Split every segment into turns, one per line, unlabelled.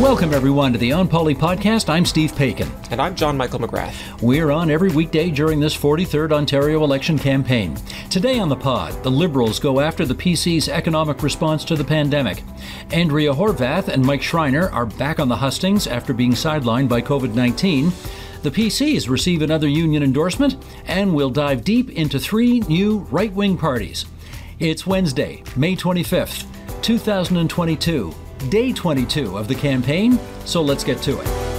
Welcome, everyone, to the On Poli podcast. I'm Steve Paikin.
And I'm John Michael McGrath.
We're on every weekday during this 43rd Ontario election campaign. Today on the pod, the Liberals go after the PC's economic response to the pandemic. Andrea Horwath and Mike Schreiner are back on the hustings after being sidelined by COVID 19. The PCs receive another union endorsement, and we'll dive deep into three new right wing parties. It's Wednesday, May 25th, 2022 day 22 of the campaign, so let's get to it.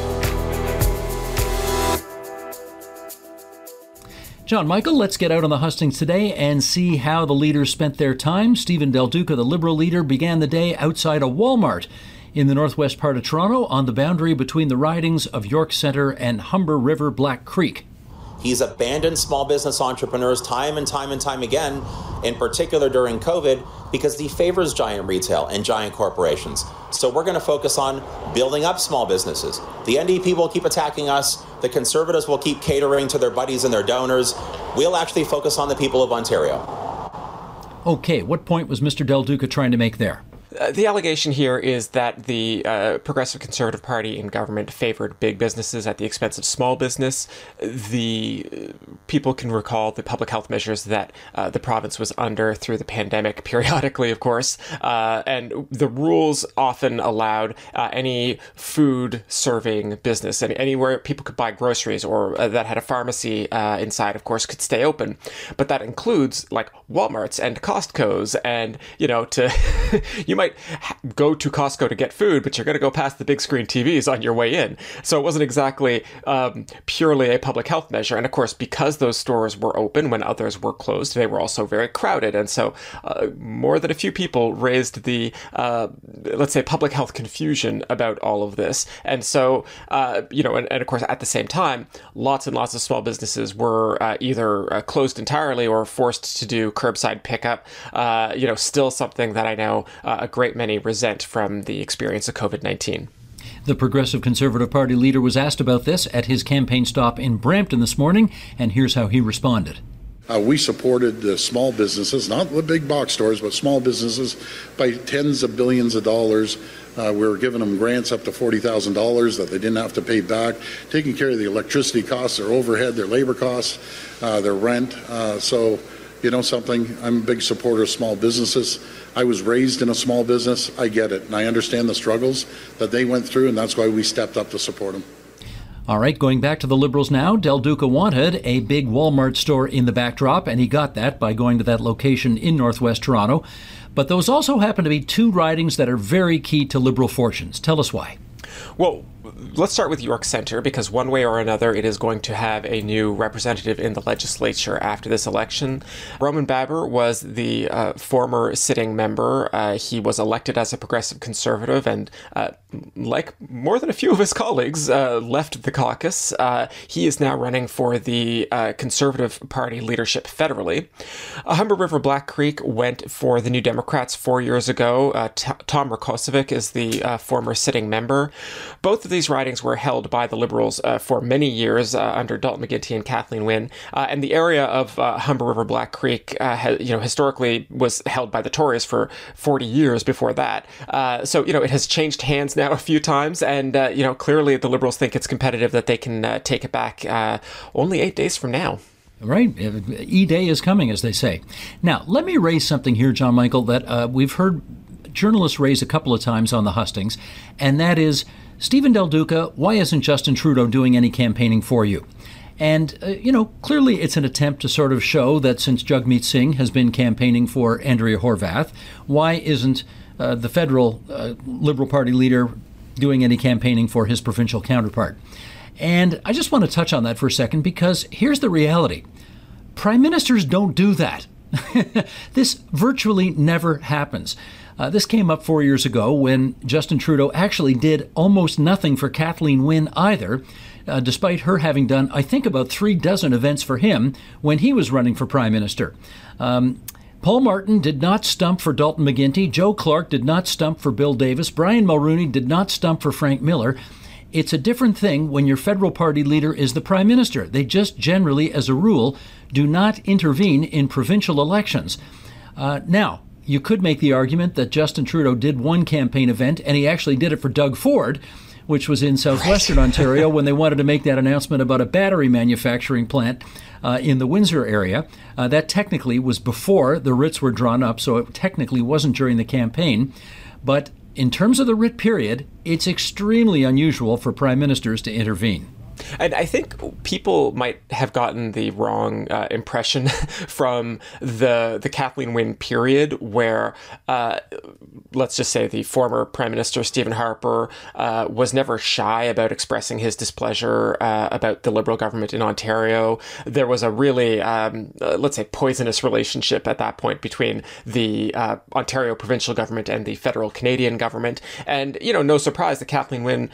John Michael, let's get out on the hustings today and see how the leaders spent their time. Stephen Del Duca, the Liberal leader, began the day outside a Walmart in the northwest part of Toronto on the boundary between the ridings of York Centre and Humber River Black Creek.
He's abandoned small business entrepreneurs time and time and time again, in particular during COVID, because he favors giant retail and giant corporations. So we're going to focus on building up small businesses. The NDP will keep attacking us. The Conservatives will keep catering to their buddies and their donors. We'll actually focus on the people of Ontario.
Okay, what point was Mr. Del Duca trying to make there?
Uh, the allegation here is that the uh, Progressive Conservative Party in government favored big businesses at the expense of small business. The uh, people can recall the public health measures that uh, the province was under through the pandemic, periodically, of course, uh, and the rules often allowed any food serving business, and anywhere people could buy groceries or that had a pharmacy inside, of course, could stay open. But that includes like WalMarts and Costco's, and you know, to you might go to Costco to get food, but you're going to go past the big screen TVs on your way in. So it wasn't exactly um, purely a public health measure. And of course, because those stores were open when others were closed, they were also very crowded. And so uh, more than a few people raised the, uh, let's say, public health confusion about all of this. And so, uh, you know, and, and, of course, at the same time, lots and lots of small businesses were uh, either uh, closed entirely or forced to do curbside pickup. Uh, you know, still something that I know a great many resent from the experience of COVID 19.
The Progressive Conservative Party leader was asked about this at his campaign stop in Brampton this morning, and here's how he responded.
Uh, we supported the small businesses, not the big box stores, but small businesses by tens of billions of dollars. Uh, we were giving them grants up to $40,000 that they didn't have to pay back, taking care of the electricity costs, their overhead, their labor costs, uh, their rent. Uh, so, you know something, I'm a big supporter of small businesses. I was raised in a small business. I get it. And I understand the struggles that they went through, and that's why we stepped up to support them.
All right, going back to the Liberals now, Del Duca wanted a big Walmart store in the backdrop, and he got that by going to that location in northwest Toronto. But those also happen to be two ridings that are very key to Liberal fortunes. Tell us why.
Well, let's start with York Centre because one way or another it is going to have a new representative in the legislature after this election. Roman Baber was the uh, former sitting member. Uh, he was elected as a progressive conservative and, uh, like more than a few of his colleagues, uh, left the caucus. Uh, he is now running for the uh, Conservative Party leadership federally. Humber River Black Creek went for the New Democrats four years ago. T- Tom Rakocevic is the former sitting member. Both of these ridings were held by the Liberals uh, for many years uh, under Dalton McGuinty and Kathleen Wynne, uh, and the area of uh, Humber River Black Creek, uh, ha- you know, historically was held by the Tories for 40 years before that. So you know, it has changed hands now a few times, and you know, clearly the Liberals think it's competitive that they can take it back only eight days from now.
Right. E Day is coming, as they say. Now, let me raise something here, John Michael, that uh, we've heard journalists raise a couple of times on the hustings, and that is Stephen Del Duca, why isn't Justin Trudeau doing any campaigning for you? And, uh, you know, clearly it's an attempt to sort of show that since Jagmeet Singh has been campaigning for Andrea Horwath, why isn't uh, the federal uh, Liberal Party leader doing any campaigning for his provincial counterpart? And I just want to touch on that for a second because here's the reality Prime ministers don't do that. this virtually never happens. Uh, this came up four years ago when Justin Trudeau actually did almost nothing for Kathleen Wynne either, uh, despite her having done, I think, about three dozen events for him when he was running for Prime Minister. Um, Paul Martin did not stump for Dalton McGuinty. Joe Clark did not stump for Bill Davis. Brian Mulroney did not stump for Frank Miller. It's a different thing when your federal party leader is the prime minister. They just generally, as a rule, do not intervene in provincial elections. Uh, now, you could make the argument that Justin Trudeau did one campaign event and he actually did it for Doug Ford, which was in southwestern right. Ontario when they wanted to make that announcement about a battery manufacturing plant uh, in the Windsor area. Uh, that technically was before the writs were drawn up, so it technically wasn't during the campaign. But in terms of the writ period, it's extremely unusual for prime ministers to intervene.
And I think people might have gotten the wrong uh, impression from the the Kathleen Wynne period, where uh, let's just say the former Prime Minister Stephen Harper uh, was never shy about expressing his displeasure uh, about the Liberal government in Ontario. There was a really um, uh, let's say poisonous relationship at that point between the uh, Ontario provincial government and the federal Canadian government, and you know, no surprise that Kathleen Wynne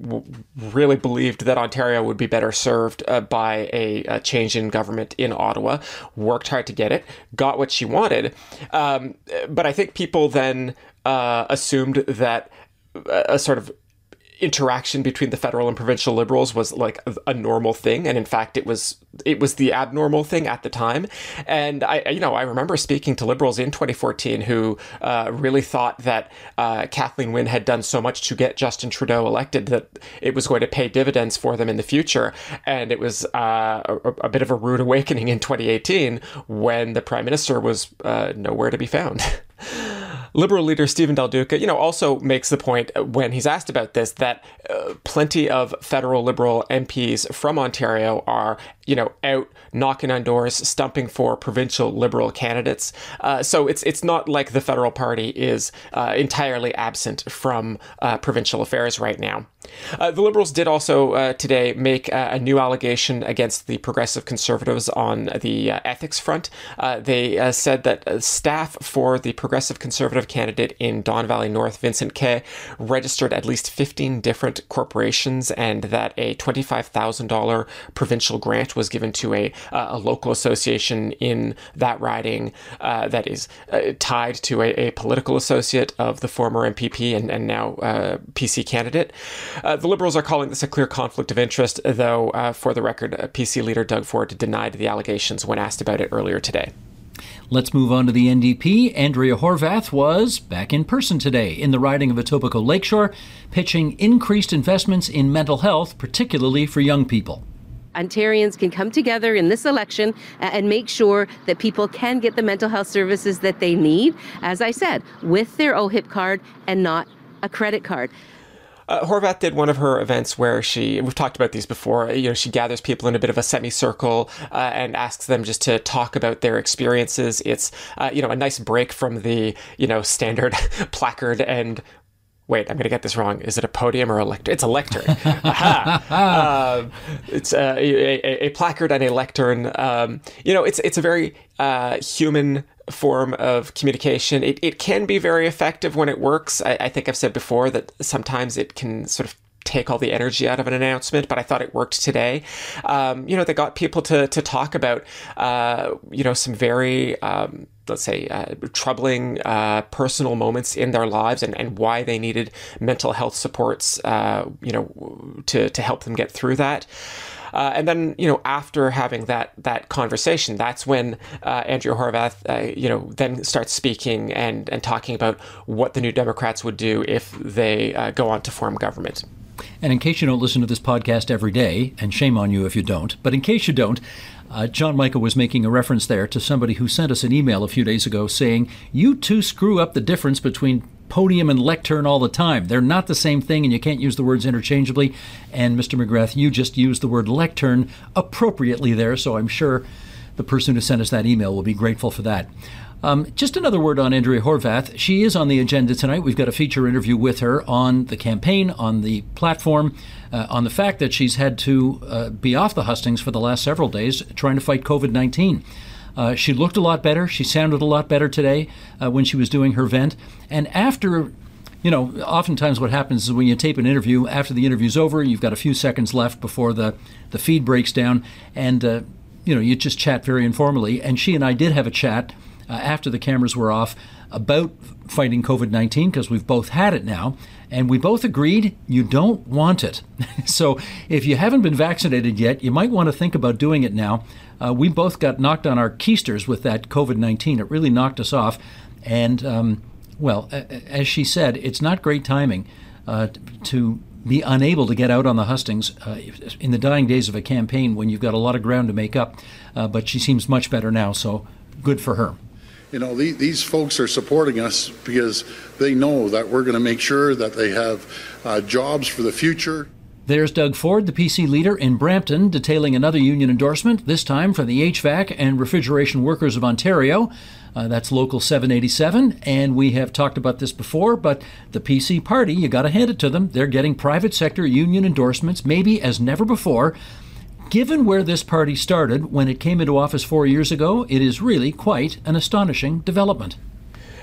really believed that Ontario would be better served uh, by a, a, change in government in Ottawa, worked hard to get it, got what she wanted. Um, but I think people then uh, assumed that a sort of interaction between the federal and provincial liberals was like a, a, normal thing and in fact it was it was the abnormal thing at the time. And i you know i remember speaking to liberals in 2014 who uh, really thought that uh, kathleen wynne had done so much to get justin trudeau elected that it was going to pay dividends for them in the future. And it was uh, a, a, bit of a rude awakening in 2018 when the prime minister was uh, nowhere to be found Liberal leader Stephen Del Duca, you know, also makes the point when he's asked about this that uh, plenty of federal Liberal MPs from Ontario are, you know, out knocking on doors, stumping for provincial Liberal candidates. Uh, so it's it's not like the federal party is uh, entirely absent from uh, provincial affairs right now. Uh, the Liberals did also uh, today make a new allegation against the Progressive Conservatives on the ethics front. They said that staff for the Progressive Conservative candidate in Don Valley North, Vincent Ke, registered at least 15 different corporations and that a $25,000 provincial grant was given to a, a local association in that riding that is tied to a, a, political associate of the former MPP and, and now PC candidate. Uh, the Liberals are calling this a clear conflict of interest, though, uh, for the record, uh, PC leader Doug Ford denied the allegations when asked about it earlier today.
Let's move on to the NDP. Andrea Horwath was back in person today in the riding of Etobicoke Lakeshore, pitching increased investments in mental health, particularly for young people.
Ontarians can come together in this election and make sure that people can get the mental health services that they need, as I said, with their OHIP card and not a credit card.
Uh, did one of her events where she, we've talked about these before, you know, she gathers people in a bit of a semicircle uh, and asks them just to talk about their experiences. It's, uh, you know, a nice break from the, you know, standard placard and wait, I'm going to get this wrong. Is it a podium or a lectern? It's a lectern. um, it's a, a, a, placard and a lectern. Um, you know, it's it's a very uh, human form of communication. It, it can be very effective when it works. I, I think I've said before that sometimes it can sort of take all the energy out of an announcement, but I thought it worked today. Um, you know, they got people to to talk about, uh, you know, some very um, let's say uh, troubling uh, personal moments in their lives and, and why they needed mental health supports, uh, you know, to to help them get through that. Uh, and then, you know, after having that that conversation, that's when uh, Andrea Horwath, uh, you know, then starts speaking and and talking about what the New Democrats would do if they go on to form government.
And in case you don't listen to this podcast every day, and shame on you if you don't, but in case you don't, uh, John Michael was making a reference there to somebody who sent us an email a few days ago saying, You two screw up the difference between podium and lectern all the time. They're not the same thing, and you can't use the words interchangeably. And Mr. McGrath, you just used the word lectern appropriately there, so I'm sure the person who sent us that email will be grateful for that. Um, just another word on Andrea Horwath. She is on the agenda tonight. We've got a feature interview with her on the campaign, on the platform, uh, on the fact that she's had to uh, be off the hustings for the last several days trying to fight COVID 19. Uh, she looked a lot better. She sounded a lot better today uh, when she was doing her vent. And after, you know, oftentimes what happens is when you tape an interview, after the interview's over, you've got a few seconds left before the, the feed breaks down, and, uh, you know, you just chat very informally. And she and I did have a chat uh, after the cameras were off about fighting COVID 19 because we've both had it now. And we both agreed you don't want it. so if you haven't been vaccinated yet, you might want to think about doing it now. Uh, we both got knocked on our keisters with that COVID 19. It really knocked us off. And, um, well, as she said, it's not great timing uh, to be unable to get out on the hustings uh, in the dying days of a campaign when you've got a lot of ground to make up. Uh, but she seems much better now, so good for her
you know, the, these folks are supporting us because they know that we're going to make sure that they have uh, jobs for the future.
There's Doug Ford, the PC leader in Brampton, detailing another union endorsement, this time for the HVAC and Refrigeration Workers of Ontario. Uh, that's Local 787, and we have talked about this before, but the PC party, you got to hand it to them. They're getting private sector union endorsements, maybe as never before. Given where this party started when it came into office four years ago, it is really quite an astonishing development.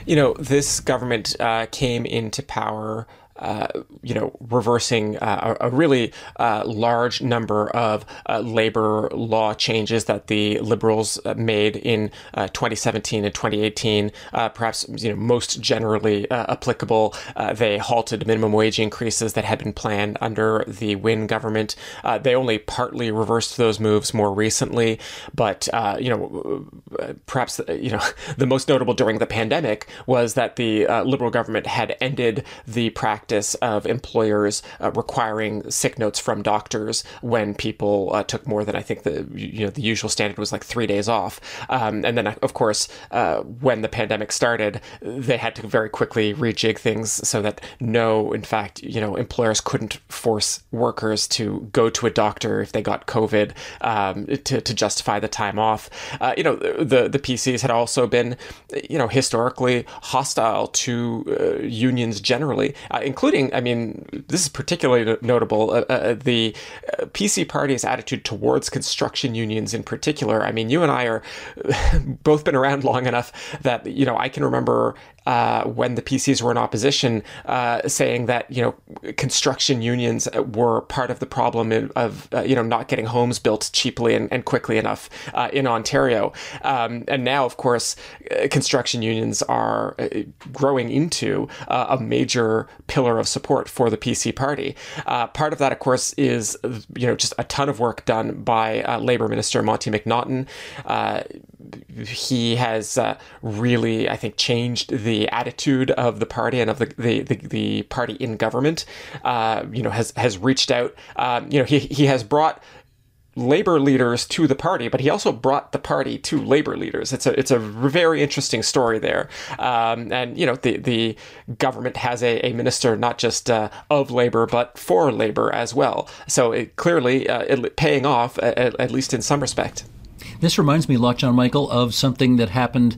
You know, this government uh, came into power uh, you know, reversing uh, a, really uh, large number of uh, labor law changes that the Liberals uh, made in 2017 and 2018. perhaps, you know, most generally applicable, they halted minimum wage increases that had been planned under the Wynne government. they only partly reversed those moves more recently, but you know, perhaps you know, the most notable during the pandemic was that the Liberal government had ended the practice practice of employers uh, requiring sick notes from doctors when people uh, took more than I think the you know the usual standard was like three days off. Um, and then of course uh, when the pandemic started, they had to very quickly rejig things so that no, in fact, you know employers couldn't force workers to go to a doctor if they got COVID um, to to justify the time off. Uh, you know the the PCs had also been you know historically hostile to uh, unions generally, uh, including, I mean, this is particularly notable, uh, uh, the uh, PC party's attitude towards construction unions in particular. I mean, you and I are both been around long enough that, you know, I can remember uh, when the PCs were in opposition, uh, saying that you know construction unions were part of the problem of uh, you know not getting homes built cheaply and, and quickly enough uh, in Ontario. Um, and now, of course, uh, construction unions are growing into a major pillar of support for the PC party. part of that, of course, is you know just a ton of work done by Labor Minister Monte McNaughton he has uh, really, I think, changed the attitude of the party and of the the, the, the party in government. Uh, you know, has has reached out. Um, you know, he he has brought labor leaders to the party, but he also brought the party to labor leaders. It's a it's a very interesting story there. Um, and you know the the government has a, a minister not just uh, of labor but for labor as well. So it clearly uh, it, paying off at, at least in some respect.
This reminds me lot, John Michael, of something that happened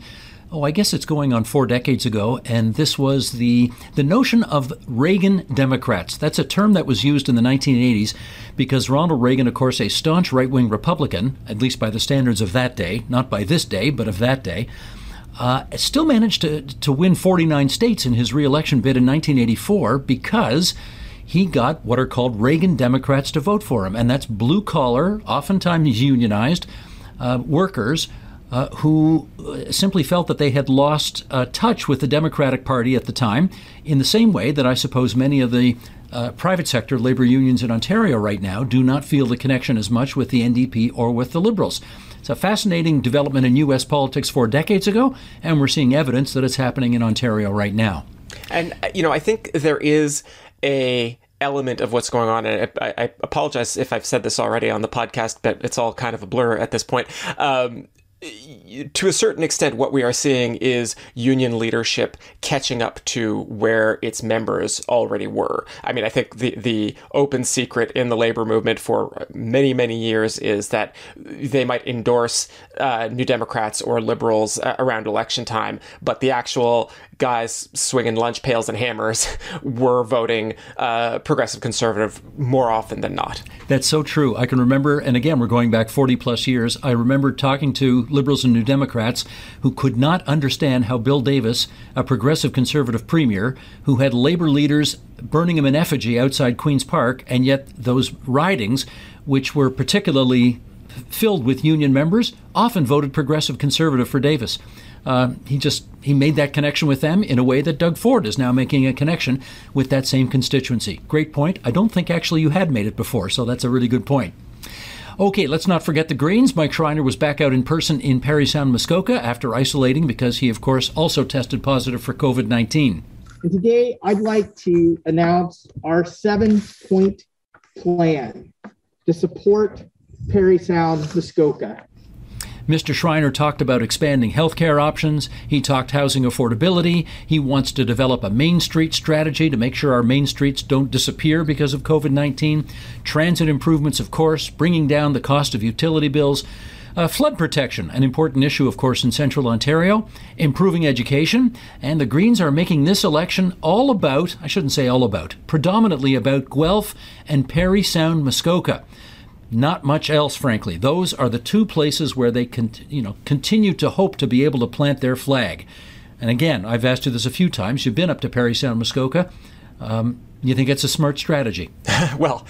oh, I guess it's going on four decades ago, and this was the the notion of Reagan Democrats. That's a term that was used in the 1980s because Ronald Reagan, of course, a staunch right wing Republican, at least by the standards of that day, not by this day, but of that day. Uh, still managed to, to win 49 states in his reelection bid in 1984 because he got what are called Reagan Democrats to vote for him. And that's blue collar, oftentimes unionized, uh, workers uh, who simply felt that they had lost uh, touch with the Democratic Party at the time, in the same way that I suppose many of the uh, private sector labor unions in Ontario right now do not feel the connection as much with the NDP or with the Liberals. It's a fascinating development in U.S. politics four decades ago, and we're seeing evidence that it's happening in Ontario right now.
And, uh, you know, I think there is a element of what's going on. And I, I, apologize if I've said this already on the podcast, but it's all kind of a blur at this point. Um, to a certain extent, what we are seeing is union leadership catching up to where its members already were. I mean, I think the, the open secret in the labor movement for many, many years is that they might endorse uh, New Democrats or liberals uh, around election time, but the actual guys swinging lunch pails and hammers were voting uh, progressive conservative more often than not.
That's so true. I can remember, and again, we're going back 40 plus years. I remember talking to liberals and New Democrats who could not understand how Bill Davis, a progressive conservative premier, who had labor leaders burning him in effigy outside Queen's Park, and yet those ridings, which were particularly filled with union members, often voted progressive conservative for Davis. Uh, he just he made that connection with them in a way that Doug Ford is now making a connection with that same constituency. Great point. I don't think actually you had made it before, so that's a really good point. Okay, let's not forget the Greens. Mike Schreiner was back out in person in Parry Sound, Muskoka after isolating because he, of course, also tested positive for COVID 19.
And today I'd like to announce our seven point plan to support Parry Sound, Muskoka.
Mr. Schreiner talked about expanding healthcare options. He talked housing affordability. He wants to develop a Main Street strategy to make sure our main streets don't disappear because of COVID 19. Transit improvements, of course, bringing down the cost of utility bills. Uh, flood protection, an important issue, of course, in central Ontario, improving education, and the Greens are making this election all about, I shouldn't say all about, predominantly about Guelph and Parry Sound, Muskoka. Not much else, frankly. Those are the two places where they can, you know, continue to hope to be able to plant their flag. And again, I've asked you this a few times. You've been up to Parry Sound, Muskoka. Um, you think it's a smart strategy?
well,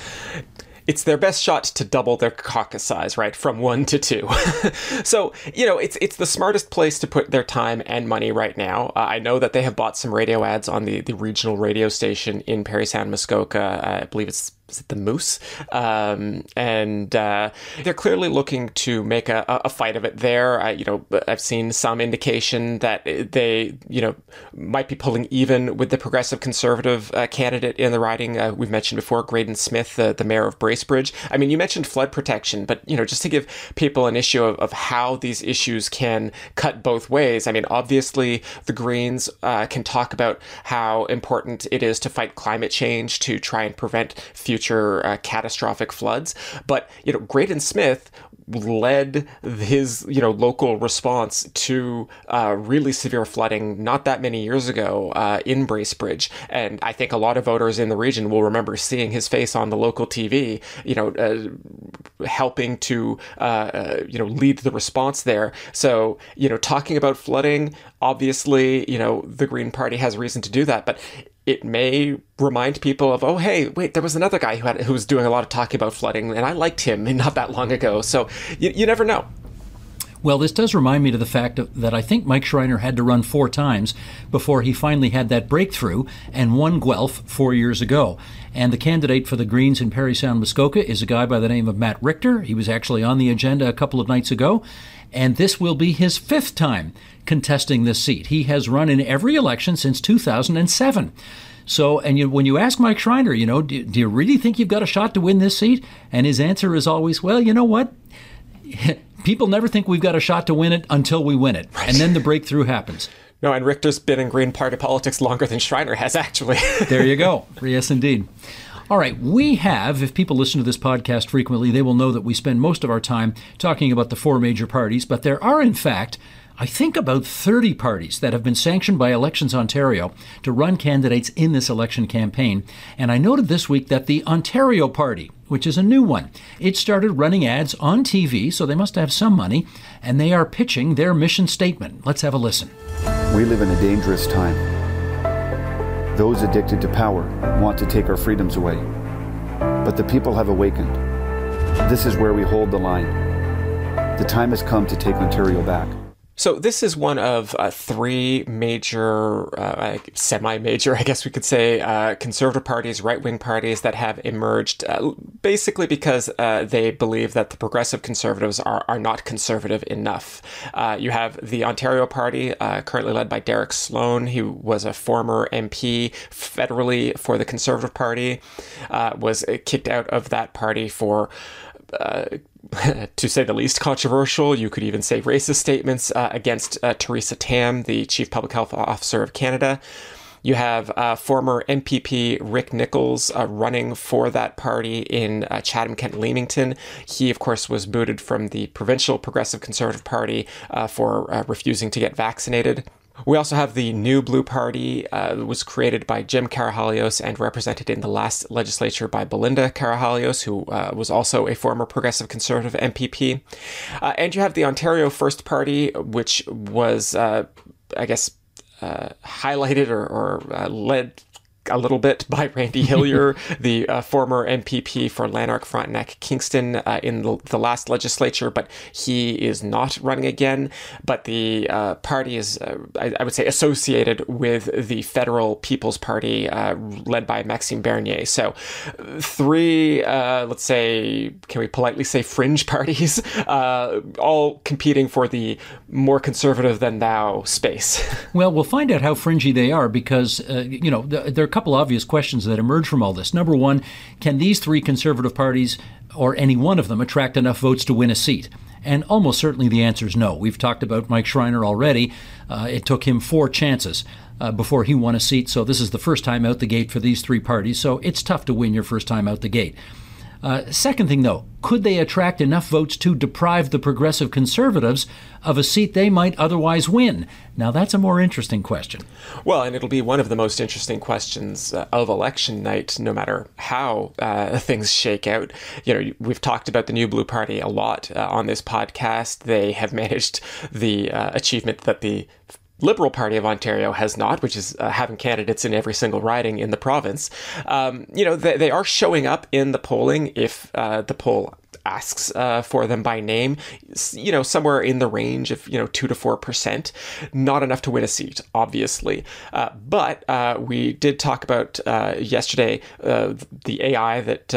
it's their best shot to double their caucus size, right, from one to two. so you know, it's it's the smartest place to put their time and money right now. Uh, I know that they have bought some radio ads on the the regional radio station in Parry Sound, Muskoka. Uh, I believe it's is it the Moose? Um, and uh, they're clearly looking to make a, a fight of it there. I, you know, I've seen some indication that they, you know, might be pulling even with the progressive conservative uh, candidate in the riding. Uh, we've mentioned before, Graydon Smith, the, mayor of Bracebridge. I mean, you mentioned flood protection, but you know, just to give people an issue of, of how these issues can cut both ways. I mean, obviously, the Greens uh, can talk about how important it is to fight climate change to try and prevent future future uh, catastrophic floods. But you know, Graydon Smith led his you know local response to uh, really severe flooding not that many years ago uh, in Bracebridge, and I think a lot of voters in the region will remember seeing his face on the local TV, you know, uh, helping to uh, uh, you know lead the response there. So you know, talking about flooding, obviously, you know, the Green Party has reason to do that, but it may remind people of, oh, hey, wait, there was another guy who had who was doing a lot of talking about flooding, and I liked him not that long ago. So you, you never know.
Well, this does remind me to the fact that I think Mike Schreiner had to run four times before he finally had that breakthrough and won Guelph four years ago. And the candidate for the Greens in Parry Sound, Muskoka is a guy by the name of Matt Richter. He was actually on the agenda a couple of nights ago. And this will be his fifth time contesting this seat. He has run in every election since 2007. So, and you, when you ask Mike Schreiner, you know, do, do you really think you've got a shot to win this seat? And his answer is always, well, you know what? People never think we've got a shot to win it until we win it. Right. And then the breakthrough happens.
No, and Richter's been in Green Party politics longer than Schreiner has, actually.
there you go. Yes, indeed. All right, we have, if people listen to this podcast frequently, they will know that we spend most of our time talking about the four major parties, but there are, in fact, I think about 30 parties that have been sanctioned by Elections Ontario to run candidates in this election campaign. And I noted this week that the Ontario Party, which is a new one, it started running ads on TV, so they must have some money, and they are pitching their mission statement. Let's have a listen.
We live in a dangerous time. Those addicted to power want to take our freedoms away. But the people have awakened. This is where we hold the line. The time has come to take Ontario back.
So this is one of uh, three major, uh, semi-major, I guess we could say, uh, conservative parties, right-wing parties that have emerged, uh, basically because uh, they believe that the progressive conservatives are are not conservative enough. Uh, you have the Ontario Party, currently led by Derek Sloan. He was a former MP federally for the Conservative Party, was kicked out of that party for. Uh, to say the least, controversial. You could even say racist statements uh, against uh, Theresa Tam, the Chief Public Health Officer of Canada. You have uh, former MPP Rick Nicholls uh, running for that party in uh, Chatham, Kent, Leamington. He, of course, was booted from the Provincial Progressive Conservative Party uh, for refusing to get vaccinated. We also have the New Blue Party, uh, was created by Jim Karahalios and represented in the last legislature by Belinda Karahalios, who uh, was also a former progressive conservative MPP. Uh, and you have the Ontario First Party, which was, uh, I guess, uh, highlighted or, or uh, led a little bit by Randy Hillier, the uh, former MPP for Lanark, Frontenac, Kingston uh, in the, the, last legislature, but he is not running again. But the uh, party is, uh, I, I, would say, associated with the Federal People's Party uh, led by Maxime Bernier. So, three, uh, let's say, can we politely say fringe parties, all competing for the more conservative than thou space.
well, we'll find out how fringy they are because, you know, they're couple obvious questions that emerge from all this. Number one, can these three conservative parties, or any one of them, attract enough votes to win a seat? And almost certainly the answer is no. We've talked about Mike Schreiner already. Uh, it took him four chances uh, before he won a seat, so this is the first time out the gate for these three parties, so it's tough to win your first time out the gate. Uh, second thing, though, could they attract enough votes to deprive the progressive conservatives of a seat they might otherwise win? Now, that's a more interesting question.
Well, and it'll be one of the most interesting questions uh, of election night, no matter how uh, things shake out. You know, we've talked about the New Blue Party a lot uh, on this podcast. They have managed the uh, achievement that the Liberal Party of Ontario has not, which is uh, having candidates in every single riding in the province. Um, you know, they, they, are showing up in the polling if uh, the poll asks uh, for them by name, you know, somewhere in the range of, you know, 2 to 4%. Not enough to win a seat, obviously. Uh, but uh, we did talk about uh, yesterday the AI that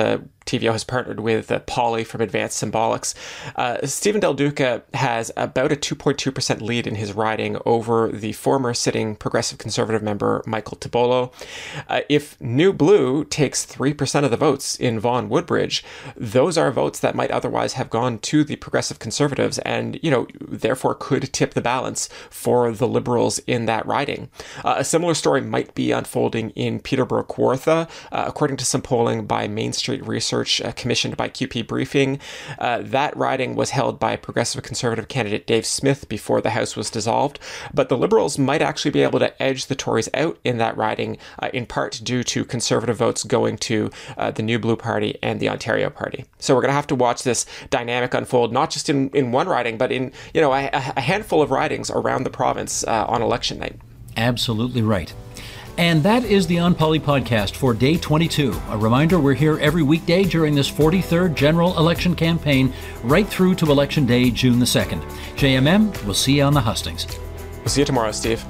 TVO has partnered with uh, Polly from Advanced Symbolics. Uh, Stephen Del Duca has about a 2.2% lead in his riding over the former sitting Progressive Conservative member Michael Tibollo. Uh, if New Blue takes 3% of the votes in Vaughan Woodbridge, those are votes that might otherwise have gone to the Progressive Conservatives and, you know, therefore could tip the balance for the Liberals in that riding. Uh, a similar story might be unfolding in Peterborough Kawartha, uh, according to some polling by Main Street Research research uh, commissioned by QP Briefing. Uh, that riding was held by Progressive Conservative candidate Dave Smith before the House was dissolved, but the Liberals might actually be able to edge the Tories out in that riding, uh, in part due to Conservative votes going to the New Blue Party and the Ontario Party. So we're going to have to watch this dynamic unfold, not just in, in one riding, but in you know a, a handful of ridings around the province uh, on election night.
Absolutely right. And that is the On Poli podcast for day 22. A reminder we're here every weekday during this 43rd general election campaign, right through to Election Day, June the 2nd. JMM, we'll see you on the hustings.
We'll see you tomorrow, Steve.